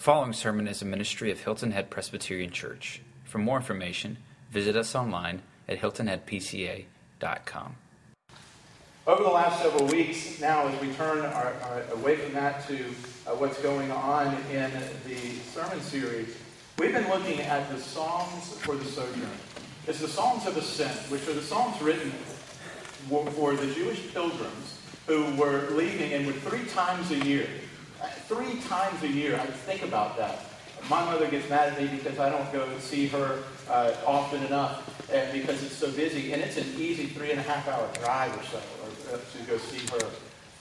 The following sermon is a ministry of Hilton Head Presbyterian Church. For more information, visit us online at hiltonheadpca.com. Over the last several weeks, now as we turn our, our, away from that to uh, what's going on in the sermon series, we've been looking at the Psalms for the Sojourner. It's the Psalms of Ascent, which are the Psalms written for the Jewish pilgrims who were leaving and would three times a year Three times a year, I think about that. My mother gets mad at me because I don't go see her uh, often enough and because it's so busy. And it's an easy three and a half hour drive or so or, uh, to go see her.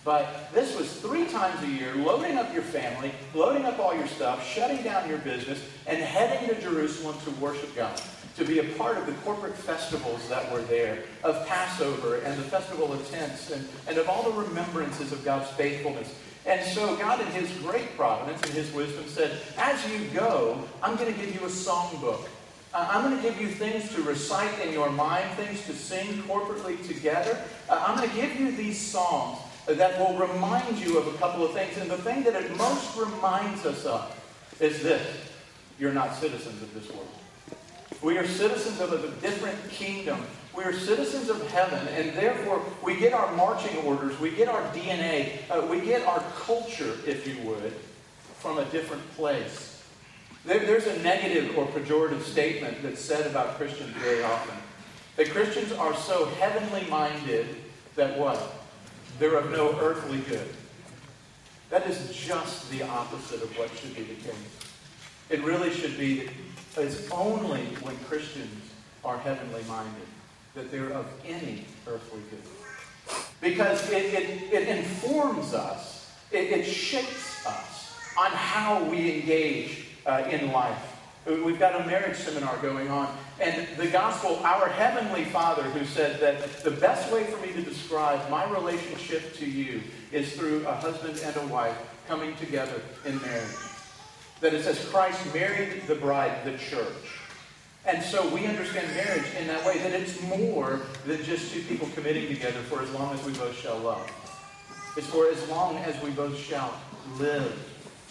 But this was three times a year, loading up your family, loading up all your stuff, shutting down your business, and heading to Jerusalem to worship God, to be a part of the corporate festivals that were there, of Passover and the Festival of Tents, and, and of all the remembrances of God's faithfulness. And so God, in His great providence and His wisdom, said, As you go, I'm going to give you a songbook. Uh, I'm going to give you things to recite in your mind, things to sing corporately together. Uh, I'm going to give you these songs that will remind you of a couple of things. And the thing that it most reminds us of is this you're not citizens of this world. We are citizens of a different kingdom we are citizens of heaven, and therefore we get our marching orders, we get our DNA, uh, we get our culture, if you would, from a different place. There, there's a negative or pejorative statement that's said about Christians very often. That Christians are so heavenly minded that what? They're of no earthly good. That is just the opposite of what should be the case. It really should be, that it's only when Christians are heavenly minded that they're of any earthly good. Because it, it, it informs us, it, it, shapes us on how we engage uh, in life. We've got a marriage seminar going on, and the gospel, our Heavenly Father, who said that the best way for me to describe my relationship to you is through a husband and a wife coming together in marriage. That it says Christ married the bride, the church. And so we understand marriage in that way, that it's more than just two people committing together for as long as we both shall love. It's for as long as we both shall live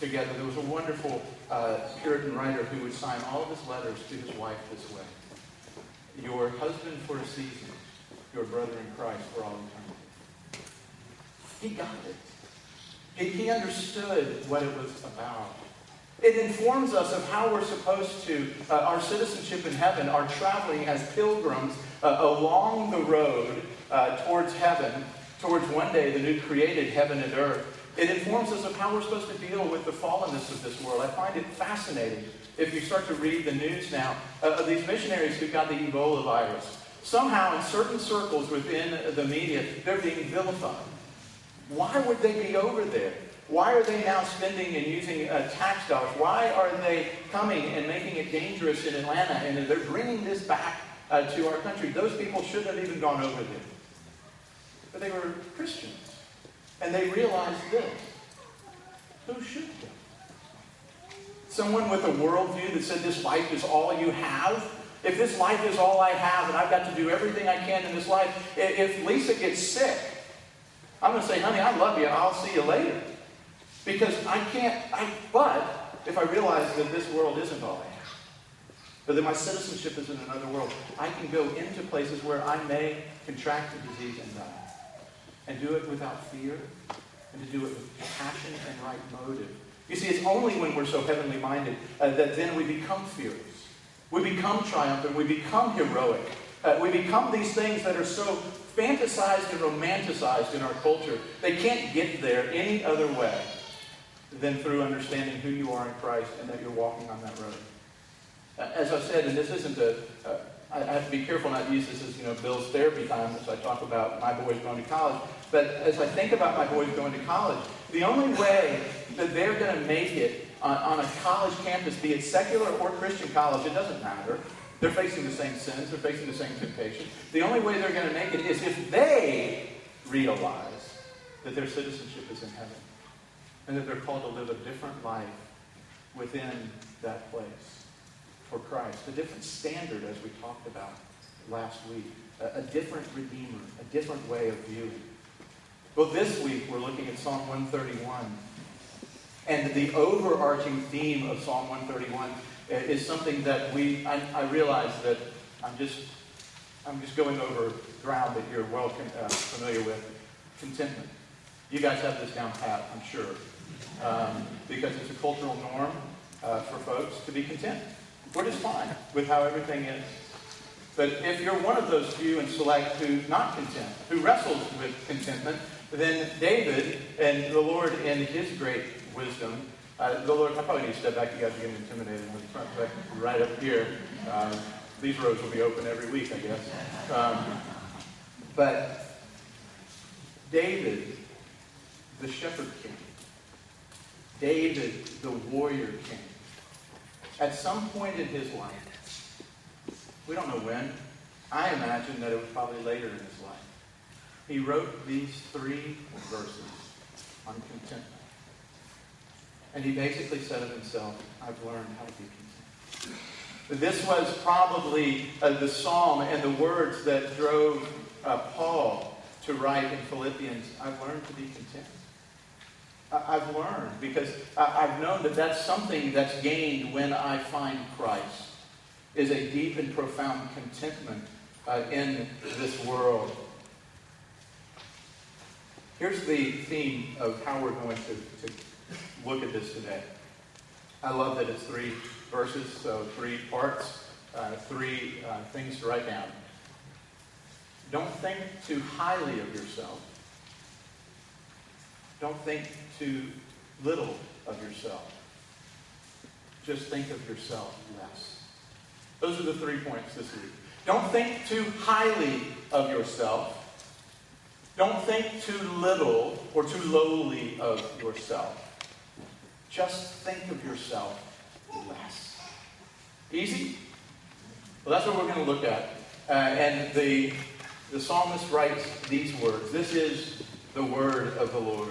together. There was a wonderful uh, Puritan writer who would sign all of his letters to his wife this way. Your husband for a season, your brother in Christ for all eternity. He got it. He, he understood what it was about. It informs us of how we're supposed to, uh, our citizenship in heaven, our traveling as pilgrims uh, along the road uh, towards heaven, towards one day the new created heaven and earth. It informs us of how we're supposed to deal with the fallenness of this world. I find it fascinating if you start to read the news now uh, of these missionaries who got the Ebola virus. Somehow, in certain circles within the media, they're being vilified. Why would they be over there? Why are they now spending and using uh, tax dollars? Why are they coming and making it dangerous in Atlanta and they're bringing this back uh, to our country? Those people shouldn't have even gone over there. But they were Christians. And they realized this. Who should go? Someone with a worldview that said this life is all you have? If this life is all I have and I've got to do everything I can in this life, if Lisa gets sick, I'm going to say, honey, I love you. I'll see you later. Because I can't, I, but if I realize that this world isn't all but that my citizenship is in another world, I can go into places where I may contract a disease and die. And do it without fear, and to do it with passion and right motive. You see, it's only when we're so heavenly minded uh, that then we become fearless. We become triumphant. We become heroic. Uh, we become these things that are so fantasized and romanticized in our culture. They can't get there any other way than through understanding who you are in Christ and that you're walking on that road. As I said, and this isn't a, uh, I have to be careful not to use this as you know Bill's therapy time as I talk about my boys going to college. But as I think about my boys going to college, the only way that they're going to make it on, on a college campus, be it secular or Christian college, it doesn't matter. They're facing the same sins, they're facing the same temptations. The only way they're going to make it is if they realize that their citizenship is in heaven and that they're called to live a different life within that place for Christ. A different standard, as we talked about last week. A, a different Redeemer, a different way of viewing. Well, this week we're looking at Psalm 131. And the overarching theme of Psalm 131 is something that we, I, I realize that I'm just, I'm just going over ground that you're well uh, familiar with. Contentment. You guys have this down pat, I'm sure, um, because it's a cultural norm uh, for folks to be content. We're just fine with how everything is. But if you're one of those few and select who's not content, who wrestles with contentment, then David and the Lord, in his great wisdom, uh, the Lord, I probably need to step back. You guys are getting intimidated. with the front back right up here. Um, these roads will be open every week, I guess. Um, but David, the shepherd king, David, the warrior king, at some point in his life, we don't know when, I imagine that it was probably later in his life, he wrote these three verses on contentment. And he basically said of himself, I've learned how to be content. This was probably uh, the psalm and the words that drove uh, Paul to write in Philippians, I've learned to be content. I've learned because I've known that that's something that's gained when I find Christ, is a deep and profound contentment uh, in this world. Here's the theme of how we're going to, to look at this today. I love that it's three verses, so three parts, uh, three uh, things to write down. Don't think too highly of yourself. Don't think too little of yourself. Just think of yourself less. Those are the three points this week. Don't think too highly of yourself. Don't think too little or too lowly of yourself. Just think of yourself less. Easy? Well, that's what we're going to look at. Uh, and the, the psalmist writes these words This is the word of the Lord.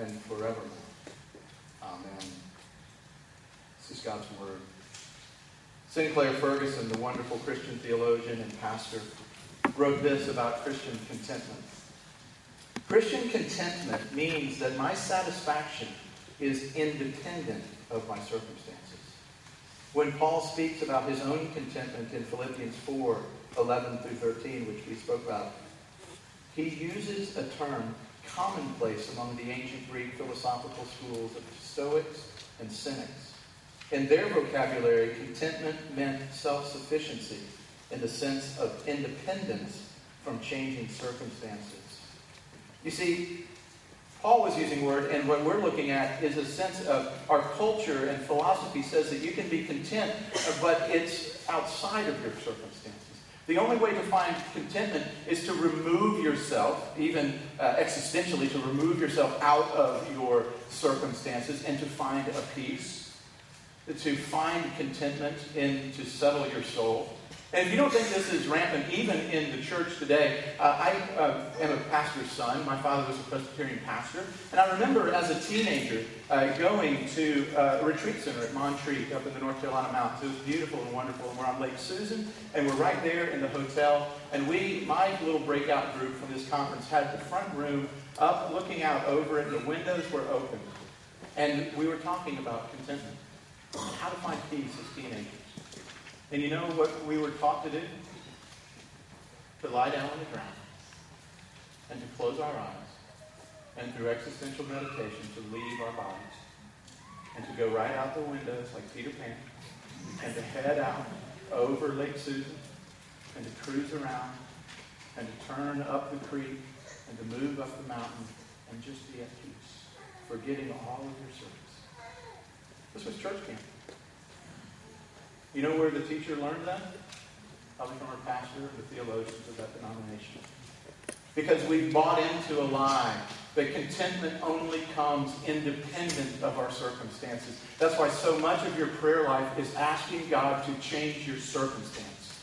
and forevermore. Amen. This is God's word. Sinclair Ferguson, the wonderful Christian theologian and pastor, wrote this about Christian contentment. Christian contentment means that my satisfaction is independent of my circumstances. When Paul speaks about his own contentment in Philippians 4 11 through 13, which we spoke about, he uses a term commonplace among the ancient Greek philosophical schools of Stoics and Cynics. In their vocabulary, contentment meant self sufficiency in the sense of independence from changing circumstances. You see, Paul was using word, and what we're looking at is a sense of our culture and philosophy says that you can be content, but it's outside of your circumstances. The only way to find contentment is to remove yourself, even uh, existentially, to remove yourself out of your circumstances and to find a peace, to find contentment and to settle your soul. And if you don't think this is rampant, even in the church today, uh, I uh, am a pastor's son. My father was a Presbyterian pastor. And I remember as a teenager uh, going to uh, a retreat center at Montreat up in the North Carolina mountains. It was beautiful and wonderful. And we're on Lake Susan, and we're right there in the hotel. And we, my little breakout group from this conference, had the front room up looking out over it. The windows were open. And we were talking about contentment, how to find peace as teenagers. And you know what we were taught to do? To lie down on the ground and to close our eyes and through existential meditation to leave our bodies and to go right out the windows like Peter Pan and to head out over Lake Susan and to cruise around and to turn up the creek and to move up the mountain and just be at peace, forgetting all of your service. This was church camp. You know where the teacher learned that? Probably from our pastor, the theologians of that denomination. Because we've bought into a lie that contentment only comes independent of our circumstances. That's why so much of your prayer life is asking God to change your circumstance.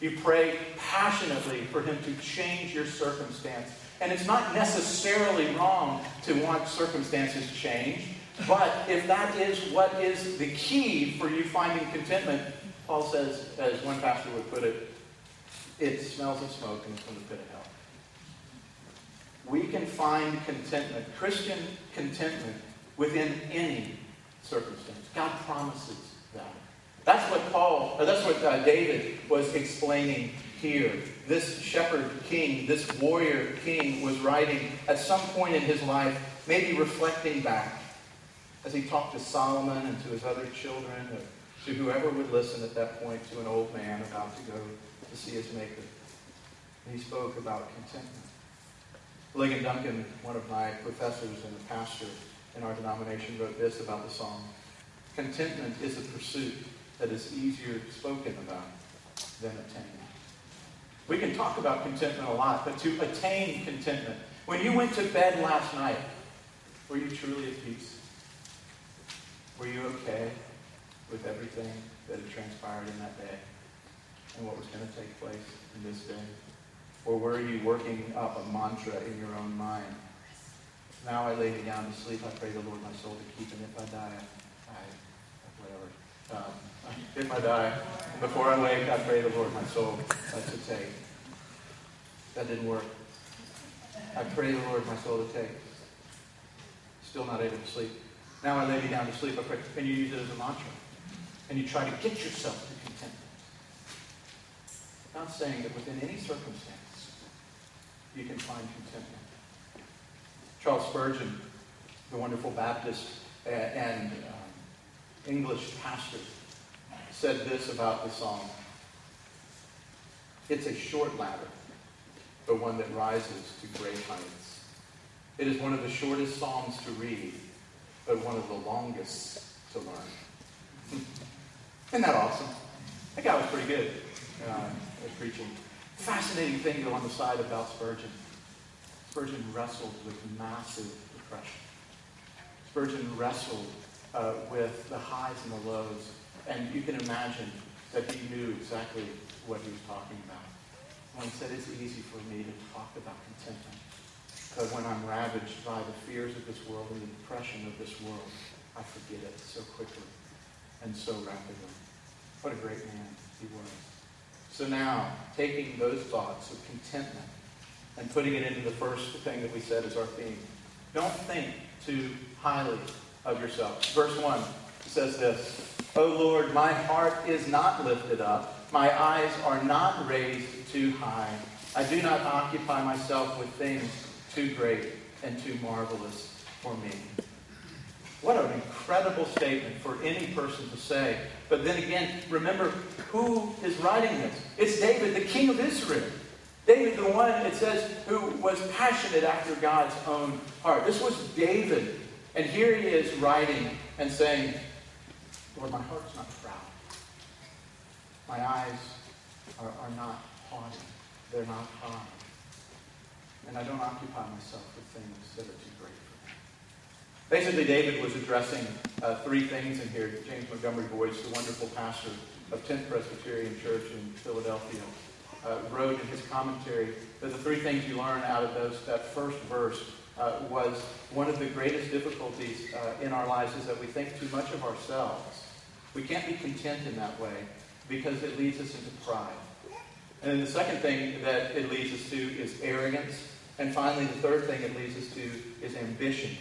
You pray passionately for Him to change your circumstance. And it's not necessarily wrong to want circumstances changed, but if that is what is the key for you finding contentment, Paul says, as one pastor would put it, it smells of smoke and it's from the pit of hell we can find contentment, Christian contentment, within any circumstance. God promises that. That's what Paul, or that's what uh, David was explaining here. This shepherd king, this warrior king, was writing at some point in his life, maybe reflecting back as he talked to Solomon and to his other children, to whoever would listen at that point, to an old man about to go to see his Maker. And he spoke about contentment. Ligon Duncan, one of my professors and a pastor in our denomination, wrote this about the song. Contentment is a pursuit that is easier spoken about than attained. We can talk about contentment a lot, but to attain contentment, when you went to bed last night, were you truly at peace? Were you okay with everything that had transpired in that day and what was going to take place in this day? Or were you working up a mantra in your own mind? Now I lay me down to sleep. I pray the Lord my soul to keep, and if I die, I, whatever. Um, if I die, before I wake, I pray the Lord my soul to take. That didn't work. I pray the Lord my soul to take. Still not able to sleep. Now I lay me down to sleep. I pray, and you use it as a mantra. And you try to get yourself to contentment. Not saying that within any circumstance, you can find contentment. Charles Spurgeon, the wonderful Baptist and um, English pastor, said this about the song. It's a short ladder, but one that rises to great heights. It is one of the shortest psalms to read, but one of the longest to learn. Isn't that awesome? That guy was pretty good uh, at preaching fascinating thing on the side about Spurgeon. Spurgeon wrestled with massive depression. Spurgeon wrestled uh, with the highs and the lows. And you can imagine that he knew exactly what he was talking about. He said, it's easy for me to talk about contentment. Because when I'm ravaged by the fears of this world and the depression of this world, I forget it so quickly and so rapidly. What a great man he was. So now, taking those thoughts of contentment and putting it into the first thing that we said is our theme. Don't think too highly of yourself. Verse 1 says this O Lord, my heart is not lifted up, my eyes are not raised too high. I do not occupy myself with things too great and too marvelous for me. What an incredible statement for any person to say. But then again, remember who is writing this? It's David, the king of Israel. David, the one, it says, who was passionate after God's own heart. This was David. And here he is writing and saying, Lord, my heart's not proud. My eyes are, are not haughty. They're not high. And I don't occupy myself with things that are too great for me. Basically, David was addressing uh, three things in here. James Montgomery Boice, the wonderful pastor of 10th Presbyterian Church in Philadelphia, uh, wrote in his commentary that the three things you learn out of those, that first verse uh, was one of the greatest difficulties uh, in our lives is that we think too much of ourselves. We can't be content in that way because it leads us into pride. And then the second thing that it leads us to is arrogance. And finally, the third thing it leads us to is ambition.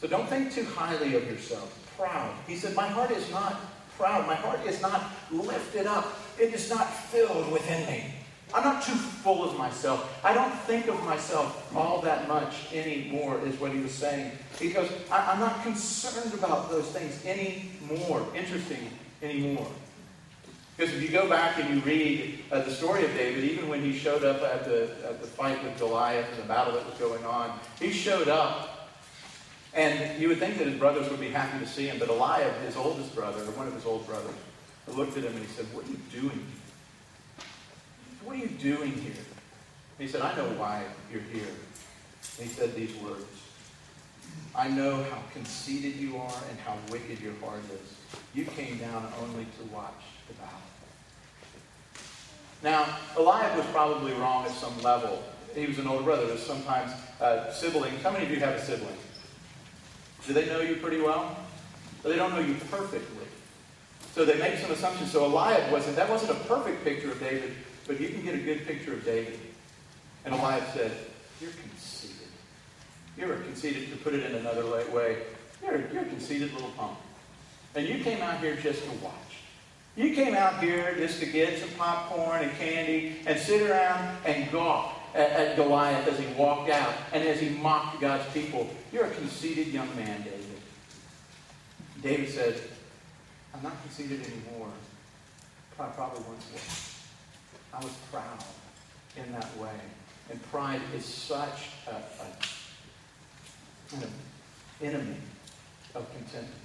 So don't think too highly of yourself. Proud. He said, My heart is not proud. My heart is not lifted up. It is not filled within me. I'm not too full of myself. I don't think of myself all that much anymore, is what he was saying. Because I, am not concerned about those things anymore. Interesting anymore. Because if you go back and you read uh, the story of David, even when he showed up at the, at the fight with Goliath and the battle that was going on, he showed up and you would think that his brothers would be happy to see him, but Eliab, his oldest brother, or one of his old brothers, looked at him and he said, What are you doing? What are you doing here? he said, I know why you're here. he said these words I know how conceited you are and how wicked your heart is. You came down only to watch Now, Eliab was probably wrong at some level. He was an older brother. There's sometimes uh, siblings. How many of you have a sibling? Do they know you pretty well? But they don't know you perfectly. So they make some assumptions. So Eliab wasn't, that wasn't a perfect picture of David, but you can get a good picture of David. And Eliab said, You're conceited. You're conceited, to put it in another light way, you're, you're a conceited little punk. And you came out here just to watch. You came out here just to get some popcorn and candy and sit around and gawk at, at Goliath as he walked out and as he mocked God's people. You're a conceited young man, David. David said, I'm not conceited anymore. I probably once was. I was proud in that way. And pride is such a, a, an enemy of contentment.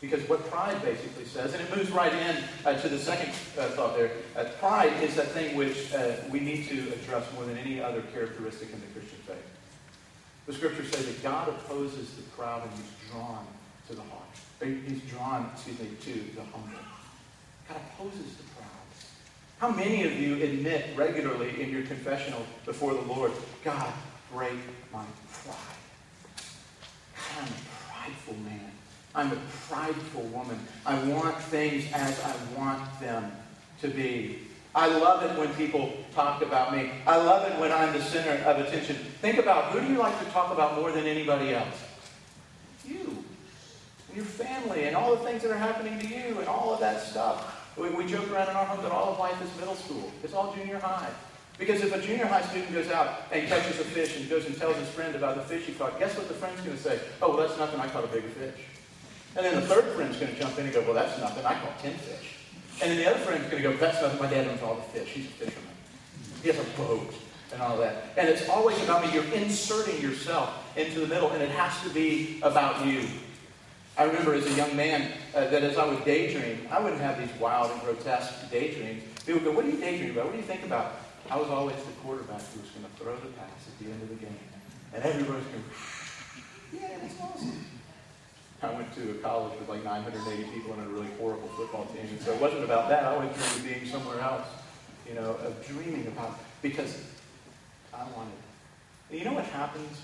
Because what pride basically says, and it moves right in uh, to the second uh, thought there, uh, pride is that thing which uh, we need to address more than any other characteristic in the Christian faith. The scriptures say that God opposes the proud and he's drawn to the heart. He's drawn, excuse me, to the humble. God opposes the proud. How many of you admit regularly in your confessional before the Lord, God, break my pride? I'm a prideful man. I'm a prideful woman. I want things as I want them to be. I love it when people talk about me. I love it when I'm the center of attention. Think about who do you like to talk about more than anybody else? You. And your family and all the things that are happening to you and all of that stuff. We, we joke around in our home that all of life is middle school. It's all junior high. Because if a junior high student goes out and catches a fish and goes and tells his friend about the fish he caught, guess what the friend's going to say? Oh, well, that's nothing. I caught a bigger fish. And then the third friend's going to jump in and go, well, that's nothing. I caught 10 fish. And then the other friend's going to go, that's nothing. My dad owns all the fish. He's a fisherman. He has a boat and all that. And it's always about me. You're inserting yourself into the middle, and it has to be about you. I remember as a young man uh, that as I would daydream, I wouldn't have these wild and grotesque daydreams. People would go, What do you daydream about? What do you think about? I was always the quarterback who was going to throw the pass at the end of the game. And everybody's going, Yeah, that's awesome. I went to a college with like 980 people and a really horrible football team. And so it wasn't about that. I always dreamed being somewhere else, you know, of dreaming about, because I wanted. And you know what happens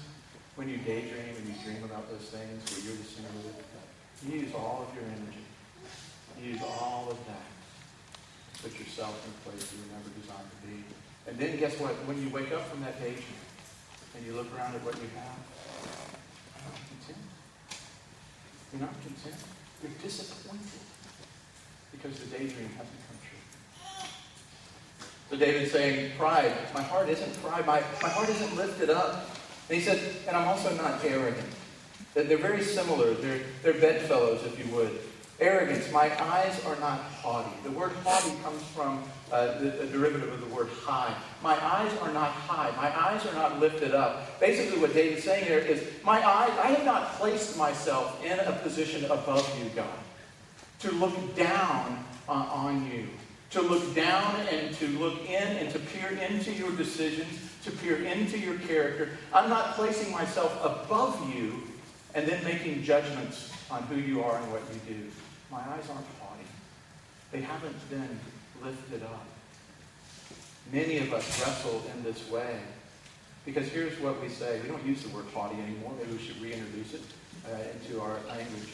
when you daydream and you dream about those things where you're the center of it? You use all of your energy. You use all of that to put yourself in a place you were never designed to be. And then guess what? When you wake up from that daydream and you look around at what you have. You're not content. You're disappointed because the daydream hasn't come true. So David's saying, pride. My heart isn't pride. My, my heart isn't lifted up. And he said, and I'm also not arrogant. They're very similar. They're, they're bedfellows, if you would. Arrogance. My eyes are not haughty. The word haughty comes from uh, the, a derivative of the word high. My eyes are not high. My eyes are not lifted up. Basically, what David's saying here is, my eyes, I have not placed myself in a position above you, God, to look down on, on you, to look down and to look in and to peer into your decisions, to peer into your character. I'm not placing myself above you and then making judgments on who you are and what you do. My eyes aren't haughty. They haven't been lifted up. Many of us wrestle in this way. Because here's what we say. We don't use the word haughty anymore. Maybe we should reintroduce it uh, into our language.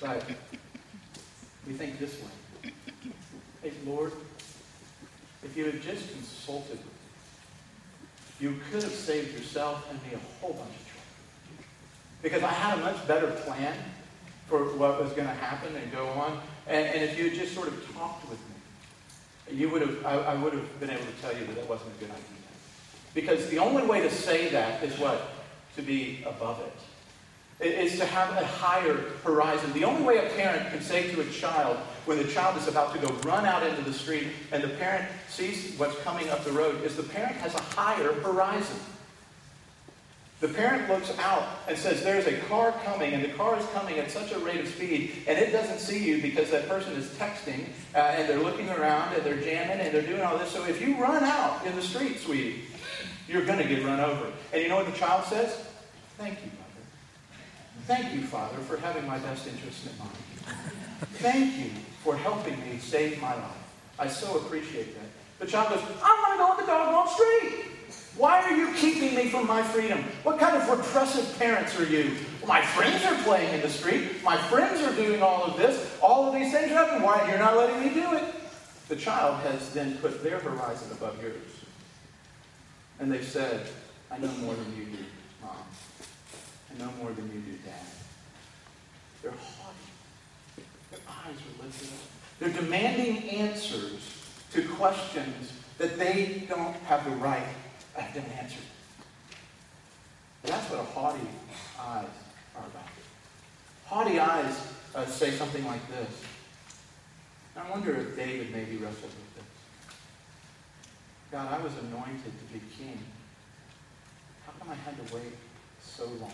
But we think this way. Hey, Lord, if you had just consulted with me, you could have saved yourself and me a whole bunch of trouble. because I had a much better plan for what was going to happen and go on. And, and if you had just sort of talked with me, you would have, I, I would have been able to tell you that that wasn't a good idea. Because the only way to say that is what? To be above it. It is to have a higher horizon. The only way a parent can say to a child when the child is about to go run out into the street and the parent sees what's coming up the road is the parent has a higher horizon. The parent looks out and says, There's a car coming, and the car is coming at such a rate of speed, and it doesn't see you because that person is texting, uh, and they're looking around, and they're jamming, and they're doing all this. So if you run out in the street, sweetie, You're going to get run over. And you know what the child says? Thank you, mother. Thank you, Father, for having my best interest in mind. Thank you for helping me save my life. I so appreciate that. The child goes, I'm going to go on the doggone street. Why are you keeping me from my freedom? What kind of repressive parents are you? My friends are playing in the street. My friends are doing all of this. All of these things are happening. Why? You're not letting me do it. The child has then put their horizon above yours. And they've said, I know more than you do, Mom. I know more than you do, Dad. They're haughty. Their eyes are lifted up. They're demanding answers to questions that they don't have the right to have answered. that's what a haughty eyes are about. Haughty eyes uh, say something like this. I wonder if David maybe wrestled with this. God, I was anointed to be king. How come I had to wait so long?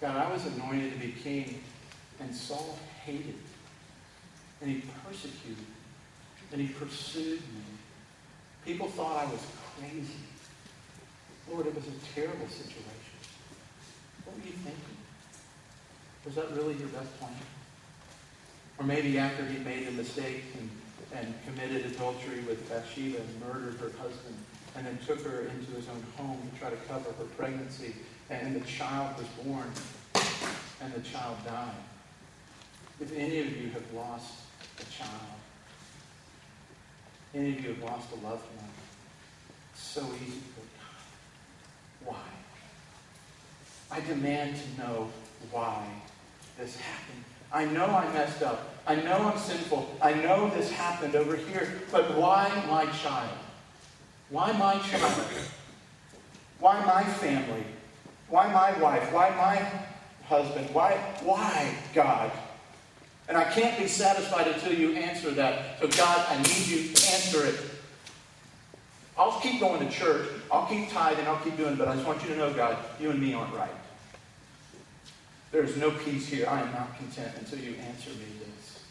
God, I was anointed to be king, and Saul hated, and he persecuted, and he pursued me. People thought I was crazy. Lord, it was a terrible situation. What were you thinking? Was that really your best plan? Or maybe after he made a mistake and, and committed adultery with Bathsheba and murdered her husband, and then took her into his own home to try to cover her pregnancy, and the child was born, and the child died. If any of you have lost a child, any of you have lost a loved one, it's so easy God, why? I demand to know why this happened. I know I messed up. I know I'm sinful. I know this happened over here. But why my child? Why my child? Why my family? Why my wife? Why my husband? Why, why God? And I can't be satisfied until you answer that. So, God, I need you to answer it. I'll keep going to church. I'll keep tithing. I'll keep doing it. But I just want you to know, God, you and me aren't right. There is no peace here. I am not content until you answer me this.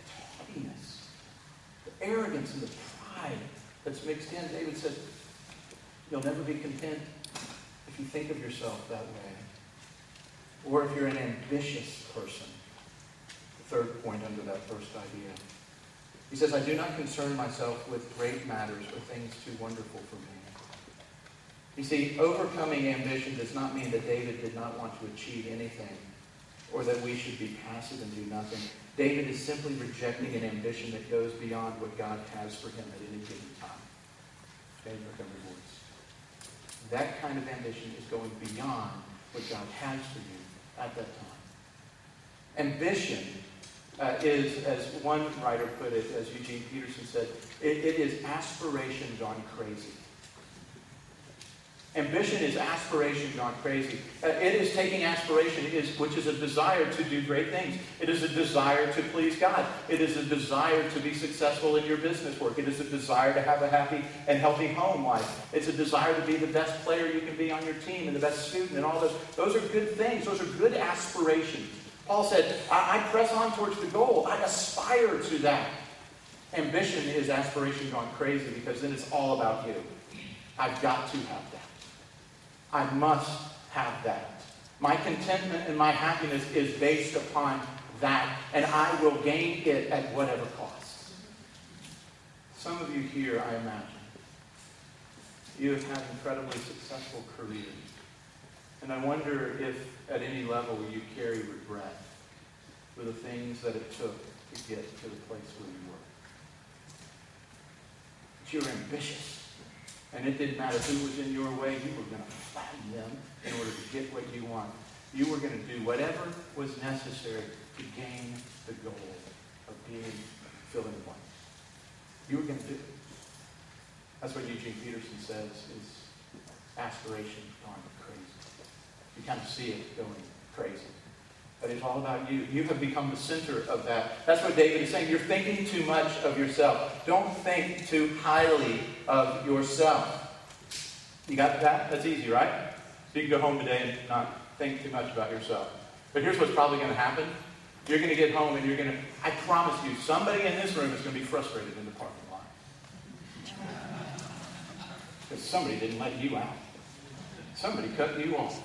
It's haughtiness, the arrogance and the pride that's mixed in. David said, You'll never be content if you think of yourself that way. Or if you're an ambitious person. Third point under that first idea. He says, I do not concern myself with great matters or things too wonderful for me. You see, overcoming ambition does not mean that David did not want to achieve anything or that we should be passive and do nothing. David is simply rejecting an ambition that goes beyond what God has for him at any given time. That kind of ambition is going beyond what God has for you at that time. Ambition uh, is, as one writer put it, as Eugene Peterson said, it, it is aspiration gone crazy. Ambition is aspiration gone crazy. Uh, it is taking aspiration, is, which is a desire to do great things. It is a desire to please God. It is a desire to be successful in your business work. It is a desire to have a happy and healthy home life. It's a desire to be the best player you can be on your team and the best student and all those. Those are good things. Those are good aspirations. Paul said, I, I press on towards the goal. I aspire to that. Ambition is aspiration gone crazy because then it's all about you. I've got to have that. I must have that. My contentment and my happiness is based upon that, and I will gain it at whatever cost. Some of you here, I imagine, you have had incredibly successful careers. And I wonder if at any level you carry regret for the things that it took to get to the place where you were. But you're ambitious. And it didn't matter who was in your way, you were going to flatten them in order to get what you want. You were going to do whatever was necessary to gain the goal of being fill in the. You were going to do it. That's what Eugene Peterson says is aspiration gone. You kind of see it going crazy. But it's all about you. You have become the center of that. That's what David is saying. You're thinking too much of yourself. Don't think too highly of yourself. You got that? That's easy, right? So you can go home today and not think too much about yourself. But here's what's probably going to happen. You're going to get home and you're going to, I promise you, somebody in this room is going to be frustrated in the parking lot. Because somebody didn't let you out. Somebody cut you off.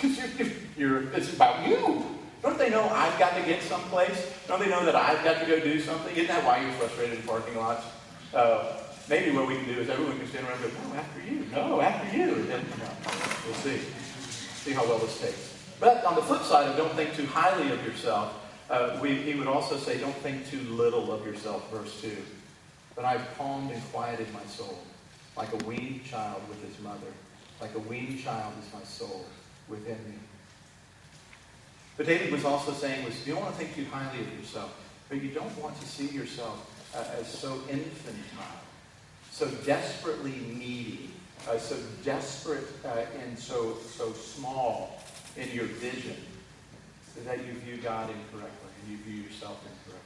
Because you're, you're, it's about you. Don't they know I've got to get someplace? Don't they know that I've got to go do something? Isn't that why you're frustrated in parking lots? Uh, maybe what we can do is everyone can stand around and go, no, after you. No, after you. Then, you know, we'll see. See how well this takes. But on the flip side of don't think too highly of yourself, uh, we, he would also say, don't think too little of yourself, verse 2. But I've calmed and quieted my soul, like a weaned child with his mother. Like a weaned child is my soul within me. But David was also saying was you don't want to think too highly of yourself, but you don't want to see yourself uh, as so infantile, so desperately needy, uh, so desperate uh, and so so small in your vision that you view God incorrectly and you view yourself incorrectly.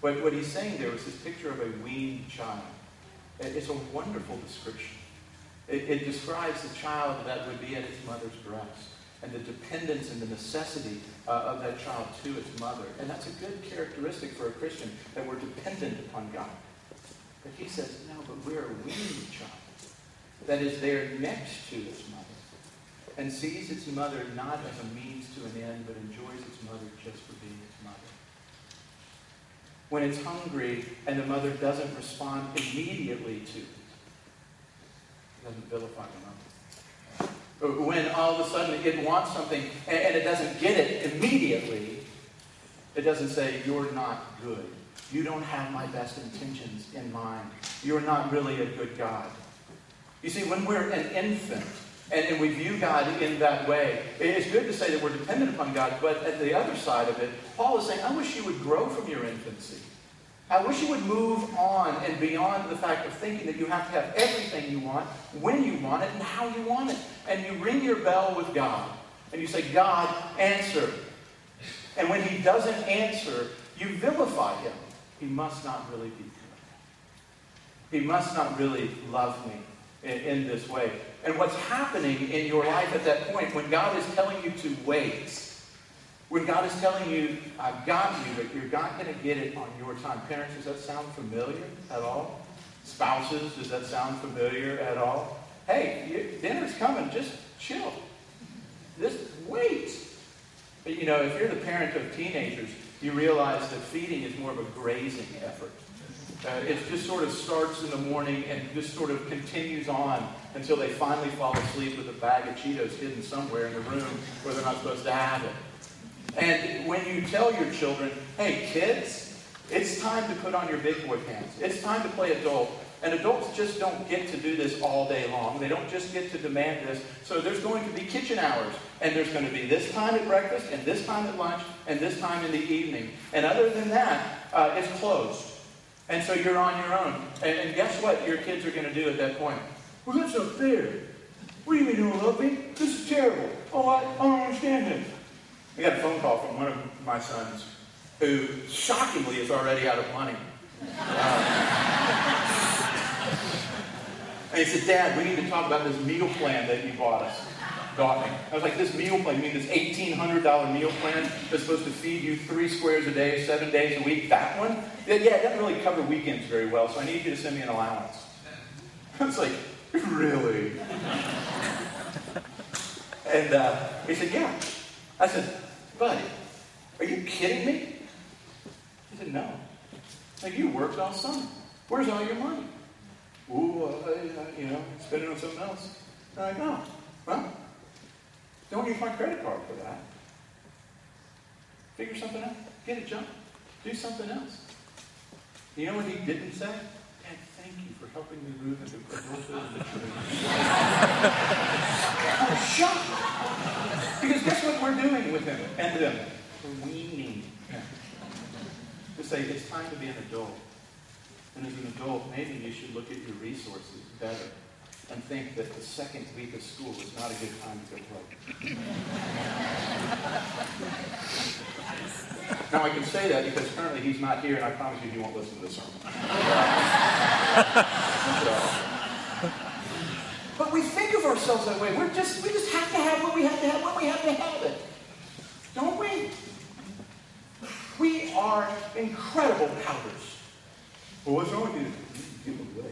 But what he's saying there is this picture of a weaned child. It's a wonderful description. It, it describes the child that would be at its mother's breast and the dependence and the necessity uh, of that child to its mother. And that's a good characteristic for a Christian, that we're dependent upon God. But he says, no, but we're a weaned child that is there next to its mother and sees its mother not as a means to an end, but enjoys its mother just for being its mother. When it's hungry and the mother doesn't respond immediately to it, doesn't vilify the mother when all of a sudden it wants something and, it doesn't get it immediately, it doesn't say, You're not good. You don't have my best intentions in mind. You're not really a good God. You see, when we're an infant and we view God in that way, it's good to say that we're dependent upon God, but at the other side of it, Paul is saying, I wish you would grow from your infancy. I wish you would move on and beyond the fact of thinking that you have to have everything you want, when you want it, and how you want it. And you ring your bell with God. And you say, God, answer. And when he doesn't answer, you vilify him. He must not really be good. He must not really love me in, in this way. And what's happening in your life at that point, when God is telling you to wait, when God is telling you, I've got you, but you're not going to get it on your time. Parents, does that sound familiar at all? Spouses, does that sound familiar at all? Hey, you, dinner's coming. Just chill. Just wait. But, you know, if you're the parent of teenagers, you realize that feeding is more of a grazing effort. Uh, it just sort of starts in the morning and just sort of continues on until they finally fall asleep with a bag of Cheetos hidden somewhere in the room where they're not supposed to have it. And when you tell your children, hey, kids, it's time to put on your big boy pants. It's time to play adult. And adults just don't get to do this all day long. They don't just get to demand this. So there's going to be kitchen hours. And there's going to be this time at breakfast, and this time at lunch, and this time in the evening. And other than that, uh, it's closed. And so you're on your own. And, and guess what your kids are going to do at that point? Well, that's not. What do you mean me? This is terrible. Oh, I, I don't understand this. I got a phone call from one of my sons who shockingly is already out of money. And he said, Dad, we need to talk about this meal plan that you bought us. Got me. I was like, this meal plan, you mean this $1,800 meal plan that's supposed to feed you three squares a day, seven days a week? That one? Yeah, it doesn't really cover weekends very well, so I need you to send me an allowance. I was like, really? and uh, he said, yeah. I said, buddy, are you kidding me? He said, no. Like, you worked all summer. Where's all your money? Ooh, uh, you know, spend it on something else. I'm like, no. Well, don't use my credit card for that. Figure something out. Get a job. Do something else. You know what he didn't say? Dad, thank you for helping me move into adulthood and. I was shocked. Because guess what we're doing with him and them? We're weaning. To say, it's time to be an adult. And as an adult, maybe you should look at your resources better and think that the second week of school is not a good time to go now, I can say that because currently he's not here, and I promise you he won't listen to this sermon. but we think of ourselves that way. We're just, we just have to have what we have to have when we have to have it. Don't we? We are incredible powders. Well, what's wrong with you? Give them away.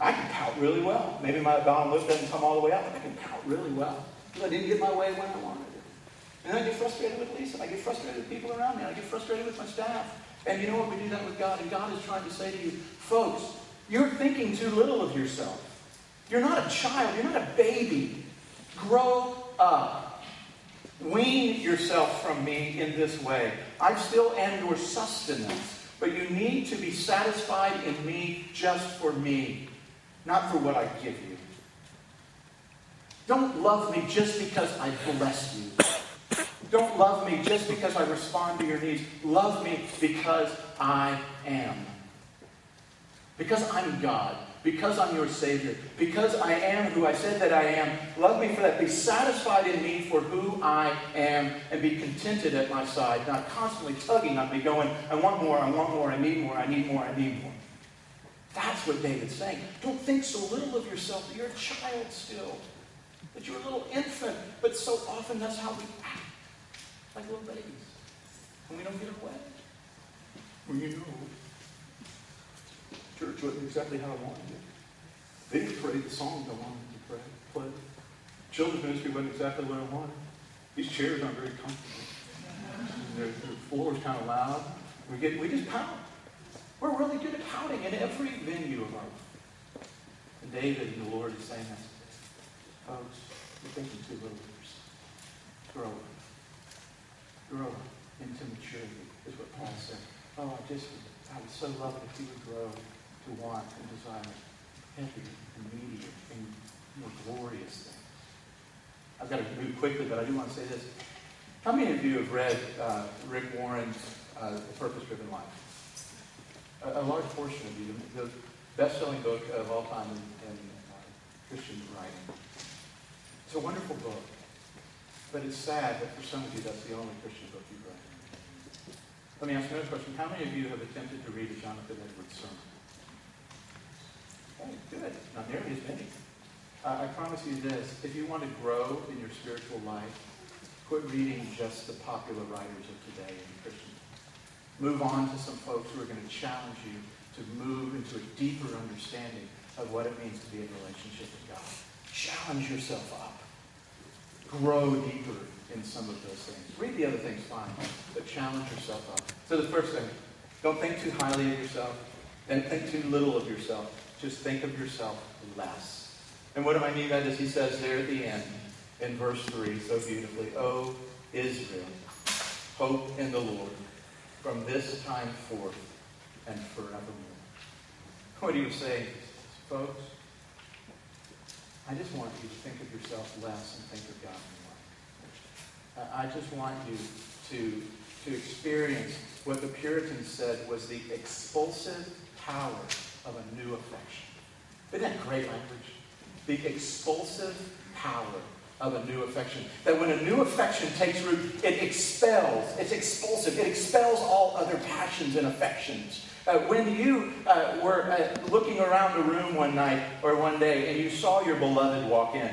I can pout really well. Maybe my bottom lip doesn't come all the way out, but I can pout really well. I didn't get my way when I wanted it. And I get frustrated with Lisa. I get frustrated with people around me. I get frustrated with my staff. And you know what? We do that with God. And God is trying to say to you, folks, you're thinking too little of yourself. You're not a child. You're not a baby. Grow up. Wean yourself from me in this way. I still am your sustenance, but you need to be satisfied in me just for me, not for what I give you. Don't love me just because I bless you. Don't love me just because I respond to your needs. Love me because I am. Because I'm God. Because I'm your Savior. Because I am who I said that I am. Love me for that. Be satisfied in me for who I am and be contented at my side, not constantly tugging on me, going, I want more, I want more, I need more, I need more, I need more. That's what David's saying. Don't think so little of yourself that you're a child still, that you're a little infant, but so often that's how we act like little babies. And we don't get away. Well, you know, church wasn't exactly how I wanted it. They didn't pray the songs I wanted to pray, play. Children's ministry wasn't exactly what I wanted. These chairs aren't very comfortable. Their floor is kind of loud. We get we just pout. We're really good at pouting in every venue of our life. And David and the Lord is saying that. Folks, you're thinking too little of yourself. Grow up grow into maturity, is what Paul said. Oh, I just, I would so love it if you would grow want and desire heavier immediate and more glorious things. I've got to move quickly, but I do want to say this. How many of you have read uh, Rick Warren's uh, The Purpose-Driven Life? A, a, large portion of you. The best-selling book of all time in, in uh, Christian writing. It's a wonderful book. But it's sad that for some of you, that's the only Christian book you've read. Let me ask another question. How many of you have attempted to read a Jonathan Edwards sermon? Good. Not nearly as many. Uh, I promise you this. If you want to grow in your spiritual life, quit reading just the popular writers of today in Christian. Move on to some folks who are going to challenge you to move into a deeper understanding of what it means to be in relationship with God. Challenge yourself up grow deeper in some of those things. Read the other things, fine, but challenge yourself up. So the first thing, don't think too highly of yourself, and think too little of yourself. Just think of yourself less. And what do I mean by this? He says there at the end, in verse 3, so beautifully, O Israel, hope in the Lord from this time forth and forevermore. What he you saying, folks, I just want you to think of yourself less and think of God more. I just want you to, to experience what the Puritans said was the expulsive power of a new affection. Isn't that great language? The expulsive power of a new affection. That when a new affection takes root, it expels, it's expulsive, it expels all other passions and affections. Uh, when you uh, were uh, looking around the room one night or one day and you saw your beloved walk in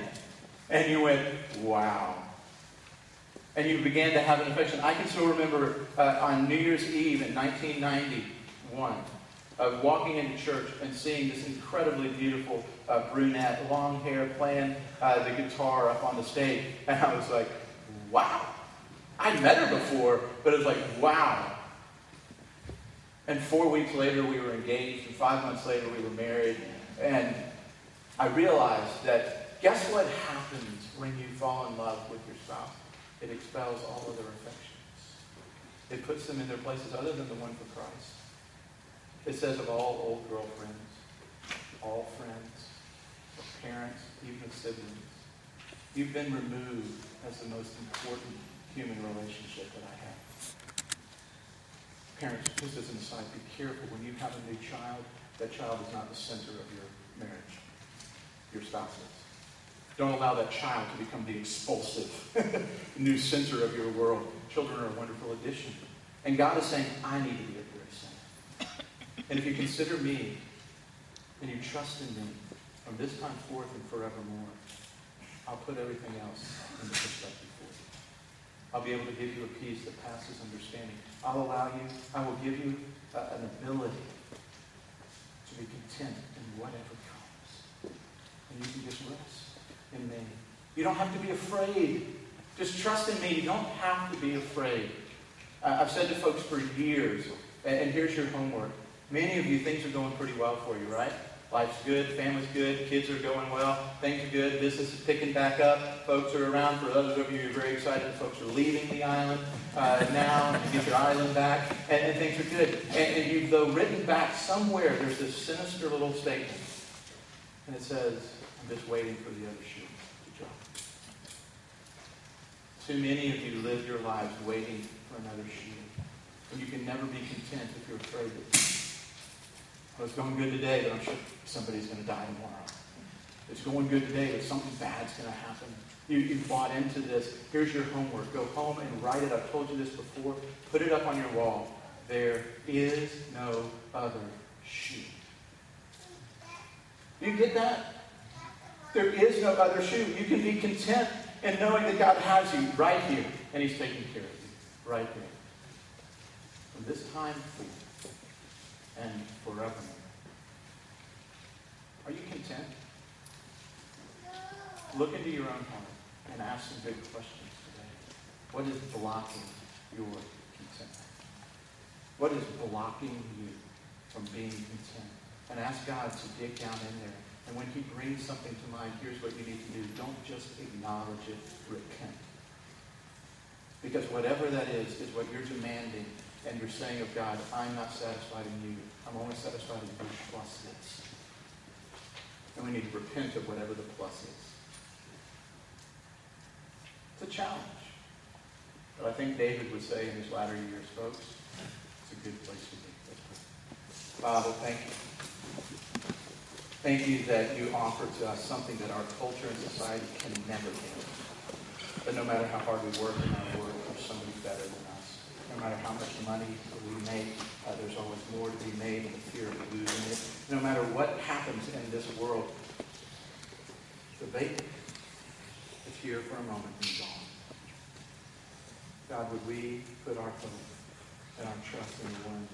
and you went, wow. And you began to have an affection. I can still remember uh, on New Year's Eve in 1991 of walking into church and seeing this incredibly beautiful uh, brunette, long hair, playing uh, the guitar up on the stage. And I was like, wow. I'd met her before, but it was like, wow. And four weeks later, we were engaged, and five months later, we were married. And I realized that guess what happens when you fall in love with your spouse? It expels all other affections. It puts them in their places other than the one for Christ. It says of all old girlfriends, all friends, parents, even siblings, you've been removed as the most important human relationship that I have. Parents, just as an aside, be careful when you have a new child, that child is not the center of your marriage. Your spouse is. Don't allow that child to become the expulsive new center of your world. Children are a wonderful addition. And God is saying, I need to be center. And if you consider me and you trust in me from this time forth and forevermore, I'll put everything else into perspective. For you. I'll be able to give you a peace that passes understanding. I'll allow you, I will give you an ability to be content in whatever comes. And you can just rest in me. You don't have to be afraid. Just trust in me. You don't have to be afraid. I've said to folks for years, and here's your homework. Many of you, things are going pretty well for you, right? Life's good, family's good, kids are going well, things are good, business is picking back up, folks are around. For others of you who are very excited, folks are leaving the island uh, now to get your island back, and, and things are good. And, and you've, though, written back somewhere, there's this sinister little statement, and it says, I'm just waiting for the other shoe to drop. Too many of you live your lives waiting for another shoe. And you can never be content if you're afraid that well, it's going good today, but I'm sure somebody's going to die tomorrow. It's going good today, but something bad's going to happen. You, you bought into this. Here's your homework. Go home and write it. I've told you this before. Put it up on your wall. There is no other shoe. You get that? There is no other shoe. You can be content in knowing that God has you right here, and He's taking care of you right here. From this time forth and forevermore. Are you content? Look into your own heart and ask some good questions today. What is blocking your contentment? What is blocking you from being content? And ask God to dig down in there. And when he brings something to mind, here's what you need to do. Don't just acknowledge it, repent. Because whatever that is, is what you're demanding and you're saying of God, I'm not satisfied in you. I'm only satisfied in you plus this. And we need to repent of whatever the plus is. It's a challenge. But I think David would say in his latter years, folks, it's a good place to be. Father, thank you. Thank you that you offer to us something that our culture and society can never give. That no matter how hard we work in our work, there's somebody better than no matter how much money we make, uh, there's always more to be made and the fear of losing it. No matter what happens in this world, the bacon is here for a moment and gone. God, would we put our hope and our trust in the one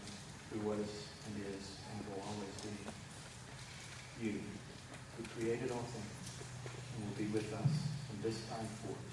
who was and is and will always be you, who created all things and will be with us from this time forth.